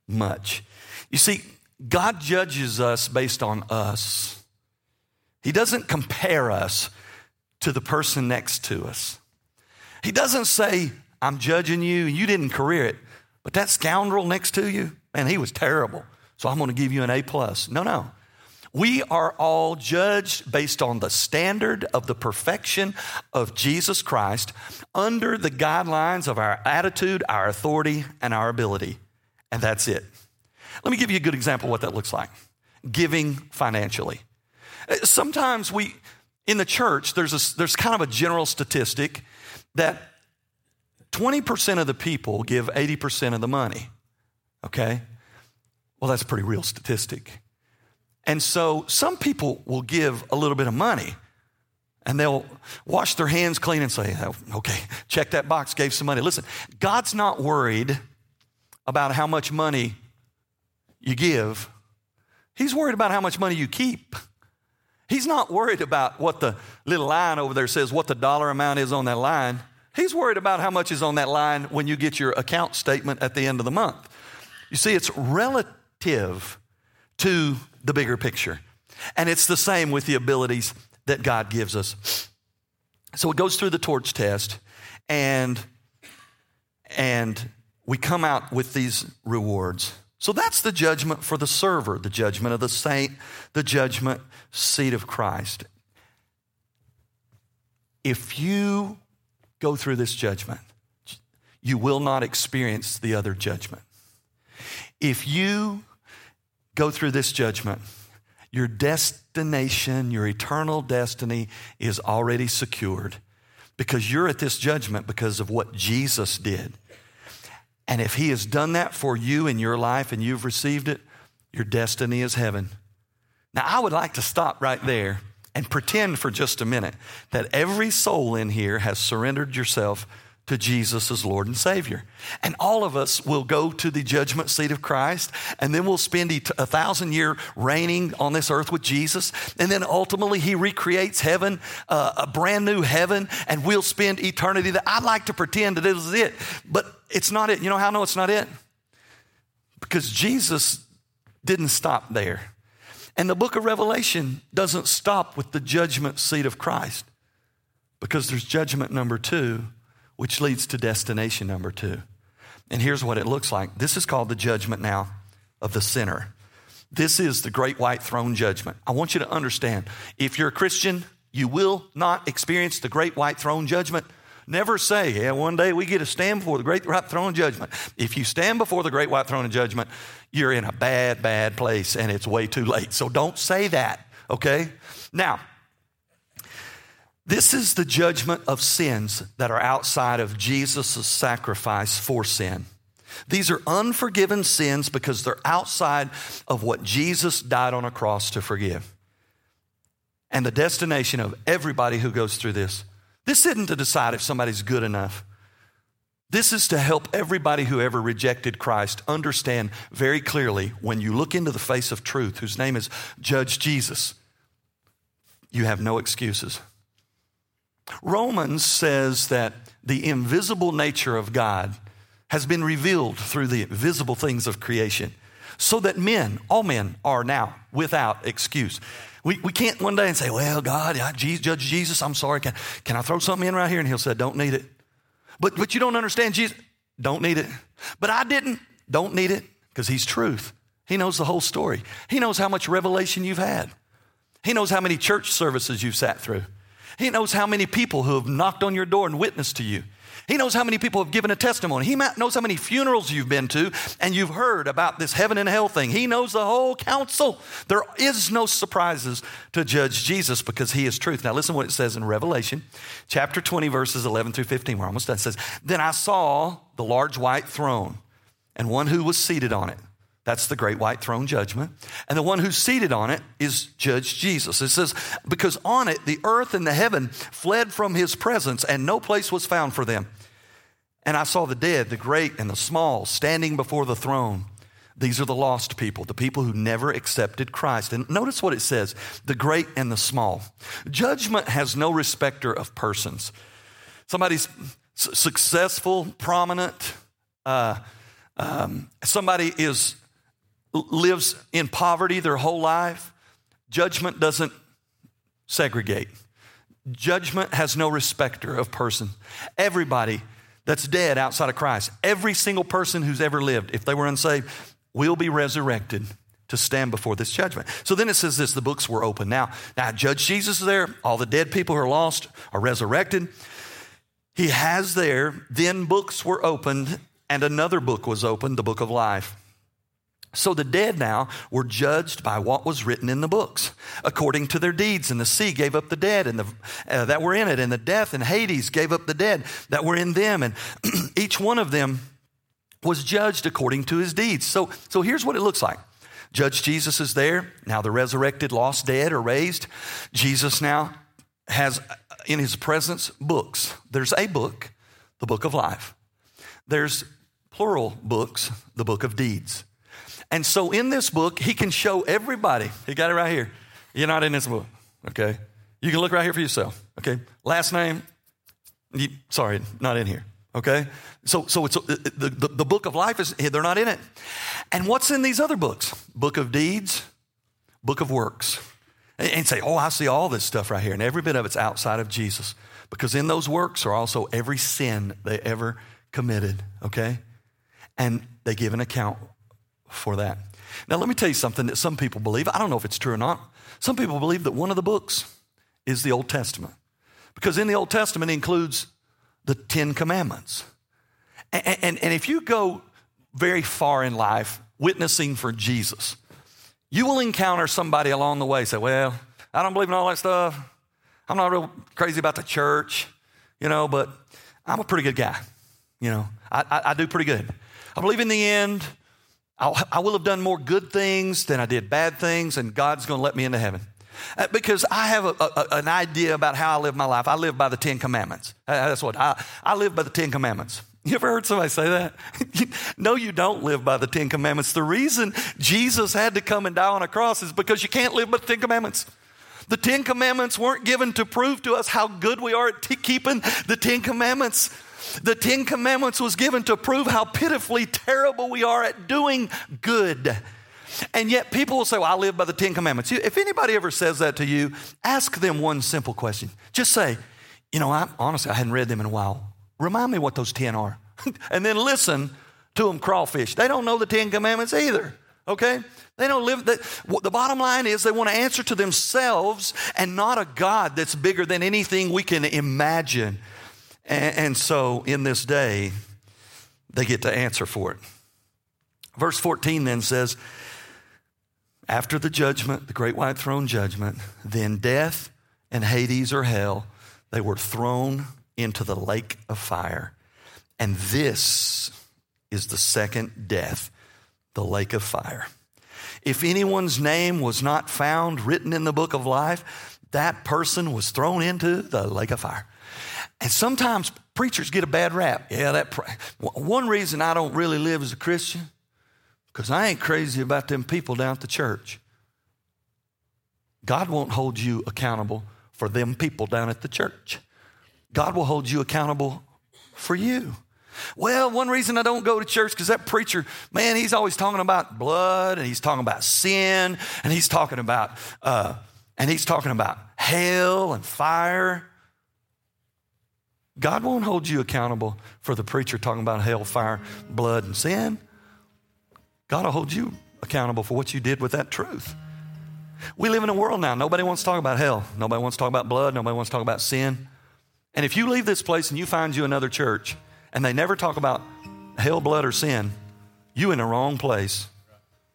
much. You see, God judges us based on us. He doesn't compare us to the person next to us. He doesn't say, I'm judging you, you didn't career it, but that scoundrel next to you, man, he was terrible. So I'm going to give you an A plus. No, no. We are all judged based on the standard of the perfection of Jesus Christ under the guidelines of our attitude, our authority, and our ability. And that's it. Let me give you a good example of what that looks like giving financially. Uh, sometimes we, in the church, there's, a, there's kind of a general statistic that 20% of the people give 80% of the money. Okay? Well, that's a pretty real statistic. And so some people will give a little bit of money and they'll wash their hands clean and say, oh, okay, check that box, gave some money. Listen, God's not worried about how much money you give, He's worried about how much money you keep. He's not worried about what the little line over there says, what the dollar amount is on that line. He's worried about how much is on that line when you get your account statement at the end of the month. You see, it's relative to the bigger picture. And it's the same with the abilities that God gives us. So it goes through the torch test, and, and we come out with these rewards. So that's the judgment for the server, the judgment of the saint, the judgment seat of Christ. If you go through this judgment, you will not experience the other judgment. If you go through this judgment, your destination, your eternal destiny is already secured because you're at this judgment because of what Jesus did. And if He has done that for you in your life and you've received it, your destiny is heaven. Now, I would like to stop right there and pretend for just a minute that every soul in here has surrendered yourself to Jesus as Lord and Savior. And all of us will go to the judgment seat of Christ, and then we'll spend a thousand year reigning on this earth with Jesus. And then ultimately, He recreates heaven, uh, a brand new heaven, and we'll spend eternity there. I'd like to pretend that this is it, but it's not it. You know how I know it's not it? Because Jesus didn't stop there. And the book of Revelation doesn't stop with the judgment seat of Christ because there's judgment number two which leads to destination number two. And here's what it looks like this is called the judgment now of the sinner. This is the great white throne judgment. I want you to understand if you're a Christian, you will not experience the great white throne judgment. Never say, yeah, one day we get to stand before the great white throne of judgment. If you stand before the great white throne of judgment, you're in a bad, bad place and it's way too late. So don't say that, okay? Now, this is the judgment of sins that are outside of Jesus' sacrifice for sin. These are unforgiven sins because they're outside of what Jesus died on a cross to forgive. And the destination of everybody who goes through this, this isn't to decide if somebody's good enough. This is to help everybody who ever rejected Christ understand very clearly when you look into the face of truth, whose name is Judge Jesus, you have no excuses. Romans says that the invisible nature of God has been revealed through the visible things of creation, so that men, all men, are now without excuse. We, we can't one day and say, Well, God, I, Judge Jesus, I'm sorry. Can, can I throw something in right here? And he'll say, Don't need it. But, but you don't understand Jesus. Don't need it. But I didn't. Don't need it because he's truth. He knows the whole story. He knows how much revelation you've had. He knows how many church services you've sat through. He knows how many people who have knocked on your door and witnessed to you. He knows how many people have given a testimony. He knows how many funerals you've been to and you've heard about this heaven and hell thing. He knows the whole counsel. There is no surprises to judge Jesus because he is truth. Now, listen what it says in Revelation chapter 20, verses 11 through 15. We're almost done. It says, Then I saw the large white throne and one who was seated on it. That's the great white throne judgment. And the one who's seated on it is Judge Jesus. It says, Because on it the earth and the heaven fled from his presence, and no place was found for them. And I saw the dead, the great and the small, standing before the throne. These are the lost people, the people who never accepted Christ. And notice what it says the great and the small. Judgment has no respecter of persons. Somebody's successful, prominent, uh, um, somebody is lives in poverty their whole life, judgment doesn't segregate. Judgment has no respecter of person. Everybody that's dead outside of Christ, every single person who's ever lived, if they were unsaved, will be resurrected to stand before this judgment. So then it says this the books were open. Now, now Judge Jesus is there, all the dead people who are lost are resurrected. He has there, then books were opened, and another book was opened, the book of life. So the dead now were judged by what was written in the books, according to their deeds. And the sea gave up the dead and the, uh, that were in it, and the death and Hades gave up the dead that were in them. And each one of them was judged according to his deeds. So, so here's what it looks like. Judge Jesus is there. Now the resurrected, lost, dead are raised. Jesus now has uh, in his presence books. There's a book, the book of life. There's plural books, the book of deeds. And so in this book, he can show everybody. He got it right here. You're not in this book, okay? You can look right here for yourself, okay? Last name, you, sorry, not in here, okay? So, so it's uh, the, the, the book of life is they're not in it. And what's in these other books? Book of deeds, book of works. And, and say, oh, I see all this stuff right here, and every bit of it's outside of Jesus, because in those works are also every sin they ever committed, okay? And they give an account for that. Now, let me tell you something that some people believe. I don't know if it's true or not. Some people believe that one of the books is the Old Testament because in the Old Testament includes the Ten Commandments. And, and, and if you go very far in life witnessing for Jesus, you will encounter somebody along the way say, Well, I don't believe in all that stuff. I'm not real crazy about the church, you know, but I'm a pretty good guy. You know, I, I, I do pretty good. I believe in the end, I'll, I will have done more good things than I did bad things, and God's going to let me into heaven. Uh, because I have a, a, an idea about how I live my life. I live by the Ten Commandments. Uh, that's what I, I live by the Ten Commandments. You ever heard somebody say that? no, you don't live by the Ten Commandments. The reason Jesus had to come and die on a cross is because you can't live by the Ten Commandments. The Ten Commandments weren't given to prove to us how good we are at t- keeping the Ten Commandments. The Ten Commandments was given to prove how pitifully terrible we are at doing good. And yet people will say, Well, I live by the Ten Commandments. If anybody ever says that to you, ask them one simple question. Just say, You know, I honestly I hadn't read them in a while. Remind me what those ten are. and then listen to them crawfish. They don't know the Ten Commandments either. Okay? They don't live. The bottom line is they want to answer to themselves and not a God that's bigger than anything we can imagine. And, and so in this day, they get to answer for it. Verse 14 then says, After the judgment, the great white throne judgment, then death and Hades or hell, they were thrown into the lake of fire. And this is the second death, the lake of fire. If anyone's name was not found written in the book of life, that person was thrown into the lake of fire. And sometimes preachers get a bad rap. Yeah, that one reason I don't really live as a Christian because I ain't crazy about them people down at the church. God won't hold you accountable for them people down at the church. God will hold you accountable for you. Well, one reason I don't go to church because that preacher, man, he's always talking about blood and he's talking about sin and he's talking about uh, and he's talking about hell and fire. God won't hold you accountable for the preacher talking about hellfire, blood, and sin. God will hold you accountable for what you did with that truth. We live in a world now, nobody wants to talk about hell. Nobody wants to talk about blood. Nobody wants to talk about sin. And if you leave this place and you find you another church and they never talk about hell, blood, or sin, you in the wrong place.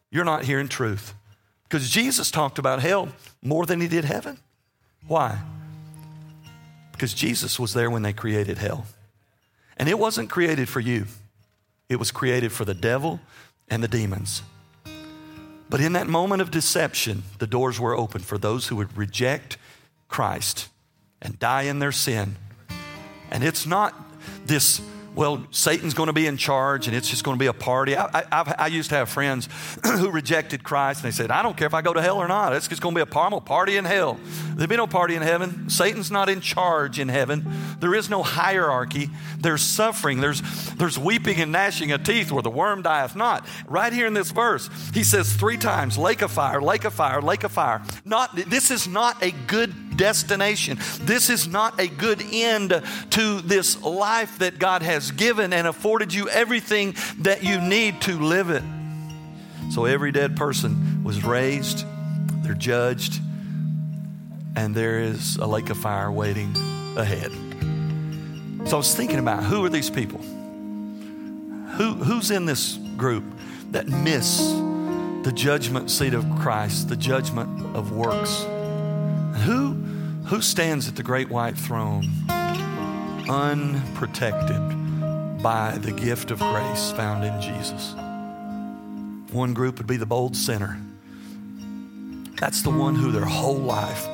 You're not hearing truth. Because Jesus talked about hell more than he did heaven. Why? Because Jesus was there when they created hell. And it wasn't created for you, it was created for the devil and the demons. But in that moment of deception, the doors were open for those who would reject Christ and die in their sin. And it's not this well, Satan's going to be in charge and it's just going to be a party. I, I, I used to have friends who rejected Christ and they said, I don't care if I go to hell or not. It's just going to be a party in hell. There'll be no party in heaven. Satan's not in charge in heaven. There is no hierarchy. There's suffering. There's, there's weeping and gnashing of teeth where the worm dieth not. Right here in this verse, he says three times, lake of fire, lake of fire, lake of fire. Not, this is not a good destination. This is not a good end to this life that God has given and afforded you everything that you need to live it. So every dead person was raised, they're judged, and there is a lake of fire waiting ahead. So I was thinking about who are these people? Who, who's in this group that miss the judgment seat of Christ, the judgment of works? Who, who stands at the great white throne unprotected by the gift of grace found in Jesus? One group would be the bold sinner. That's the one who their whole life,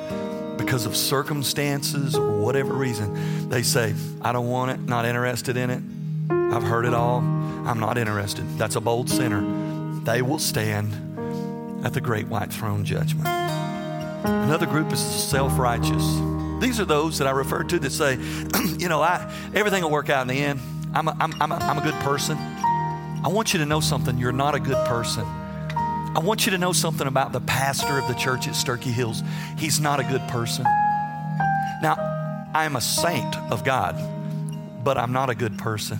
because of circumstances or whatever reason, they say, I don't want it, not interested in it. I've heard it all. I'm not interested. That's a bold sinner. They will stand at the great white throne judgment. Another group is the self righteous. These are those that I refer to that say, you know, I, everything will work out in the end. I'm a, I'm, I'm, a, I'm a good person. I want you to know something. You're not a good person. I want you to know something about the pastor of the church at Sterchi Hills. He's not a good person. Now, I'm a saint of God, but I'm not a good person.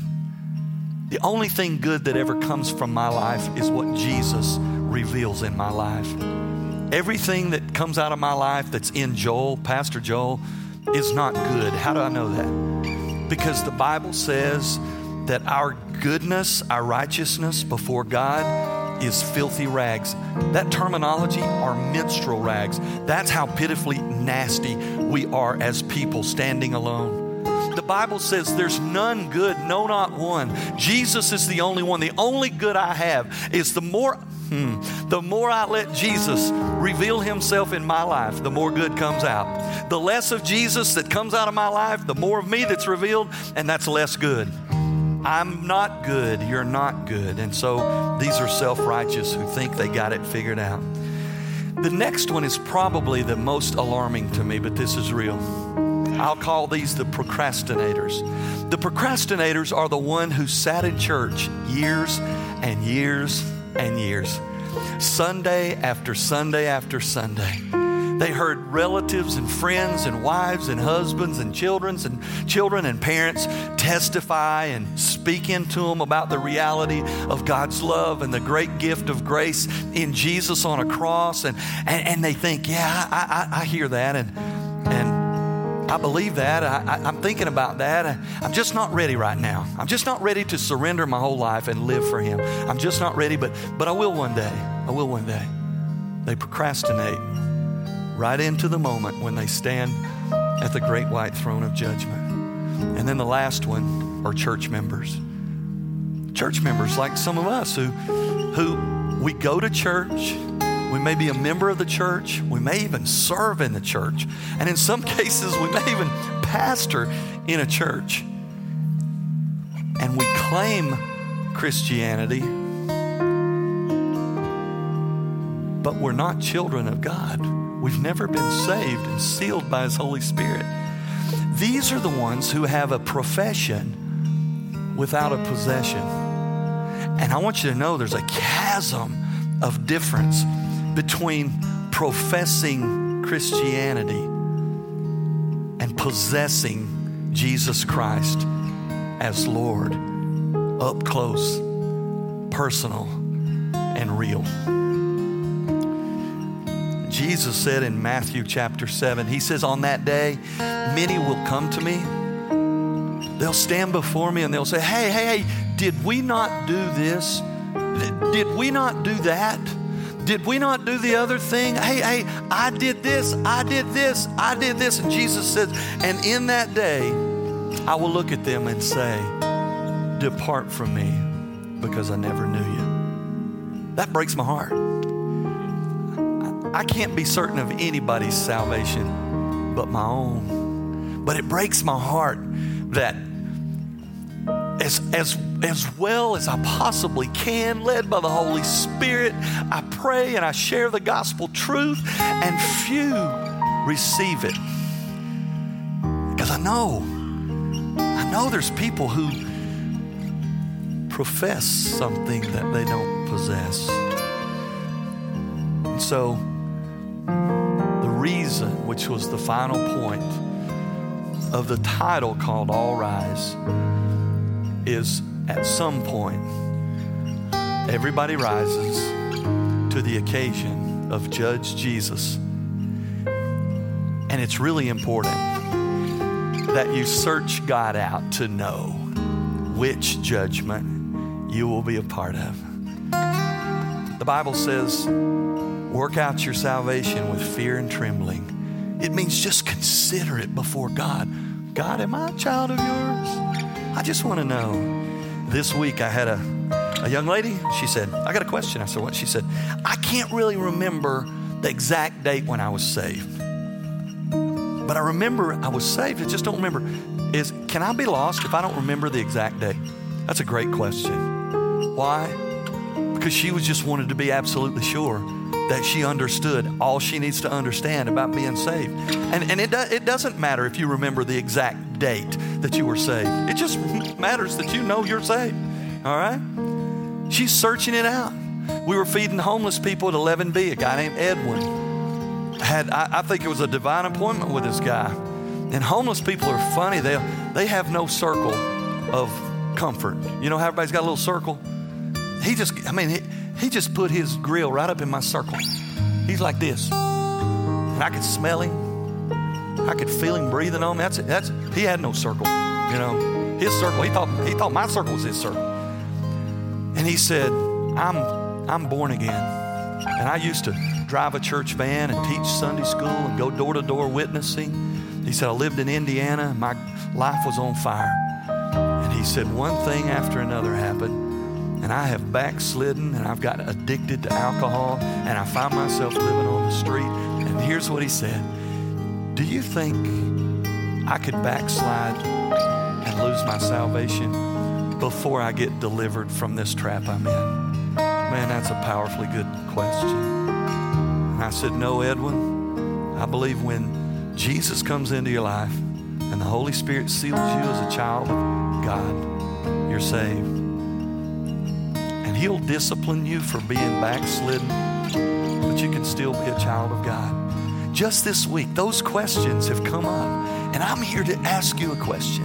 The only thing good that ever comes from my life is what Jesus reveals in my life. Everything that comes out of my life that's in Joel, Pastor Joel, is not good. How do I know that? Because the Bible says that our goodness, our righteousness before God is filthy rags. That terminology are minstrel rags. That's how pitifully nasty we are as people standing alone. The Bible says there's none good, no, not one. Jesus is the only one. The only good I have is the more Hmm. The more I let Jesus reveal himself in my life, the more good comes out. The less of Jesus that comes out of my life, the more of me that's revealed, and that's less good. I'm not good, you're not good. And so these are self righteous who think they got it figured out. The next one is probably the most alarming to me, but this is real. I'll call these the procrastinators. The procrastinators are the one who sat in church years and years and years. Sunday after Sunday after Sunday. They heard relatives and friends and wives and husbands and children's and children and parents testify and speak into them about the reality of God's love and the great gift of grace in Jesus on a cross. And, and, and they think, yeah, I, I, I hear that. And, and I believe that. I, am thinking about that. I'm just not ready right now. I'm just not ready to surrender my whole life and live for Him. I'm just not ready, but, but I will one day. I will one day. They procrastinate right into the moment when they stand at the great white throne of judgment. And then the last one are church members. Church members like some of us who, who we go to church we may be a member of the church. We may even serve in the church. And in some cases, we may even pastor in a church. And we claim Christianity, but we're not children of God. We've never been saved and sealed by His Holy Spirit. These are the ones who have a profession without a possession. And I want you to know there's a chasm of difference between professing Christianity and possessing Jesus Christ as Lord, up close, personal, and real. Jesus said in Matthew chapter 7, He says, On that day, many will come to me they'll stand before me and they'll say, Hey, hey, hey, did we not do this? Did we not do that? Did we not do the other thing? Hey, hey, I did this, I did this, I did this. And Jesus says, And in that day, I will look at them and say, Depart from me because I never knew you. That breaks my heart. I can't be certain of anybody's salvation but my own. But it breaks my heart that as, as, as well as I possibly can, led by the Holy Spirit, I pray and I share the gospel truth, and few receive it. Because I know, I know there's people who profess something that they don't possess. And so, the reason, which was the final point of the title called All Rise, is at some point, everybody rises to the occasion of Judge Jesus. And it's really important that you search God out to know which judgment you will be a part of. The Bible says, work out your salvation with fear and trembling. It means just consider it before God. God, am I a child of yours? I just want to know. This week I had a, a young lady. She said, I got a question. I said, What? She said, I can't really remember the exact date when I was saved. But I remember I was saved. I just don't remember. Is can I be lost if I don't remember the exact date? That's a great question. Why? Because she was just wanted to be absolutely sure that she understood all she needs to understand about being saved. And, and it, do, it doesn't matter if you remember the exact date that you were saved, it just matters that you know you're saved. All right? She's searching it out. We were feeding homeless people at 11B, a guy named Edwin. Had, I, I think it was a divine appointment with this guy. And homeless people are funny. They, they have no circle of comfort. You know how everybody's got a little circle? He just, I mean, he, he just put his grill right up in my circle. He's like this. And I could smell him. I could feel him breathing on me. That's it. That's he had no circle. You know, his circle. He thought he thought my circle was his circle. And he said, I'm I'm born again. And I used to drive a church van and teach Sunday school and go door to door witnessing. He said, I lived in Indiana my life was on fire. And he said, one thing after another happened and I have backslidden and I've got addicted to alcohol and I find myself living on the street. And here's what he said Do you think I could backslide and lose my salvation before I get delivered from this trap I'm in? Man, that's a powerfully good question. And I said, No, Edwin. I believe when Jesus comes into your life and the Holy Spirit seals you as a child of God, you're saved. And He'll discipline you for being backslidden, but you can still be a child of God. Just this week, those questions have come up, and I'm here to ask you a question.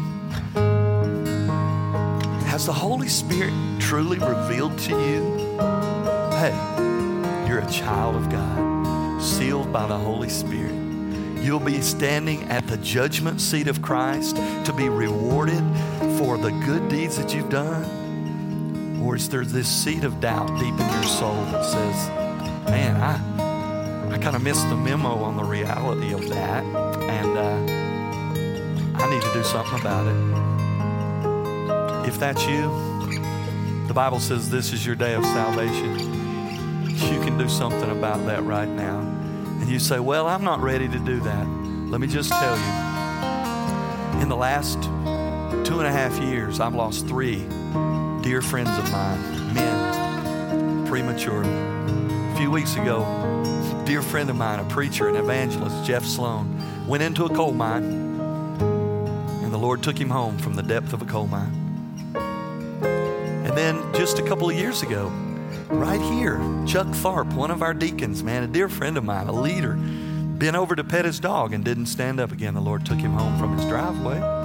Has the Holy Spirit truly revealed to you, hey, you're a child of God, sealed by the Holy Spirit? You'll be standing at the judgment seat of Christ to be rewarded for the good deeds that you've done or is there this seed of doubt deep in your soul that says, man, I, I kind of missed the memo on the reality of that, and uh, I need to do something about it? If that's you, the Bible says this is your day of salvation. You can do something about that right now. And you say, well, I'm not ready to do that. Let me just tell you, in the last two and a half years, I've lost three dear friends of mine, men, prematurely. A few weeks ago, a dear friend of mine, a preacher, an evangelist, Jeff Sloan, went into a coal mine, and the Lord took him home from the depth of a coal mine. And then just a couple of years ago, right here, Chuck Tharp, one of our deacons, man, a dear friend of mine, a leader, bent over to pet his dog and didn't stand up again. The Lord took him home from his driveway.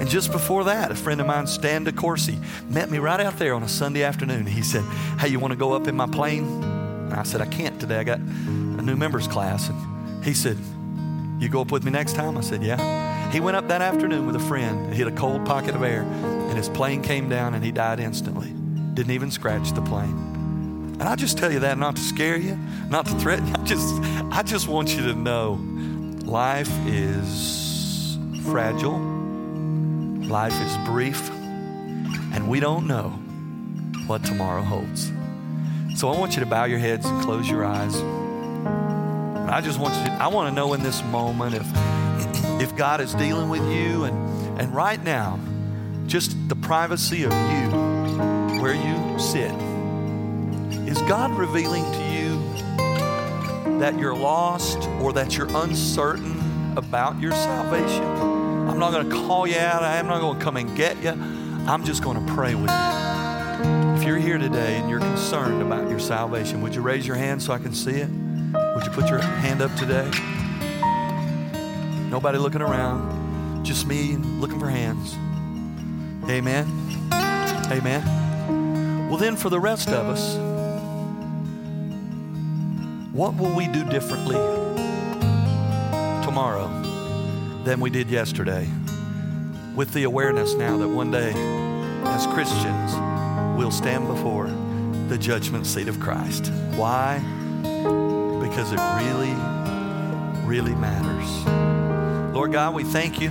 And just before that, a friend of mine, Stan DeCourcy, met me right out there on a Sunday afternoon. He said, Hey, you want to go up in my plane? And I said, I can't today. I got a new members class. And he said, You go up with me next time? I said, Yeah. He went up that afternoon with a friend and hit a cold pocket of air, and his plane came down and he died instantly. Didn't even scratch the plane. And I just tell you that not to scare you, not to threaten. I just, I just want you to know life is fragile, life is brief, and we don't know what tomorrow holds. So I want you to bow your heads and close your eyes. And I just want you to, I want to know in this moment if if God is dealing with you and and right now, just the privacy of you, where you sit. Is God revealing to you that you're lost or that you're uncertain about your salvation? I'm not going to call you out. I'm not going to come and get you. I'm just going to pray with you. If you're here today and you're concerned about your salvation, would you raise your hand so I can see it? Would you put your hand up today? Nobody looking around, just me looking for hands. Amen. Amen. Well, then, for the rest of us, what will we do differently tomorrow than we did yesterday? With the awareness now that one day, as Christians, we'll stand before the judgment seat of Christ. Why? Because it really, really matters. Lord God, we thank you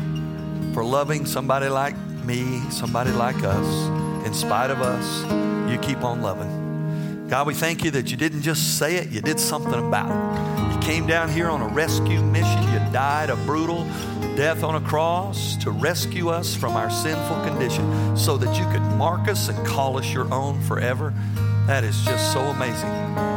for loving somebody like me, somebody like us. In spite of us, you keep on loving. God, we thank you that you didn't just say it, you did something about it. You came down here on a rescue mission. You died a brutal death on a cross to rescue us from our sinful condition so that you could mark us and call us your own forever. That is just so amazing.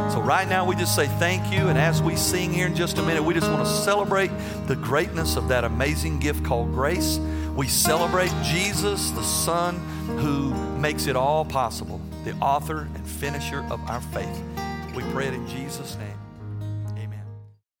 So, right now, we just say thank you. And as we sing here in just a minute, we just want to celebrate the greatness of that amazing gift called grace. We celebrate Jesus, the Son who makes it all possible, the author and finisher of our faith. We pray it in Jesus' name.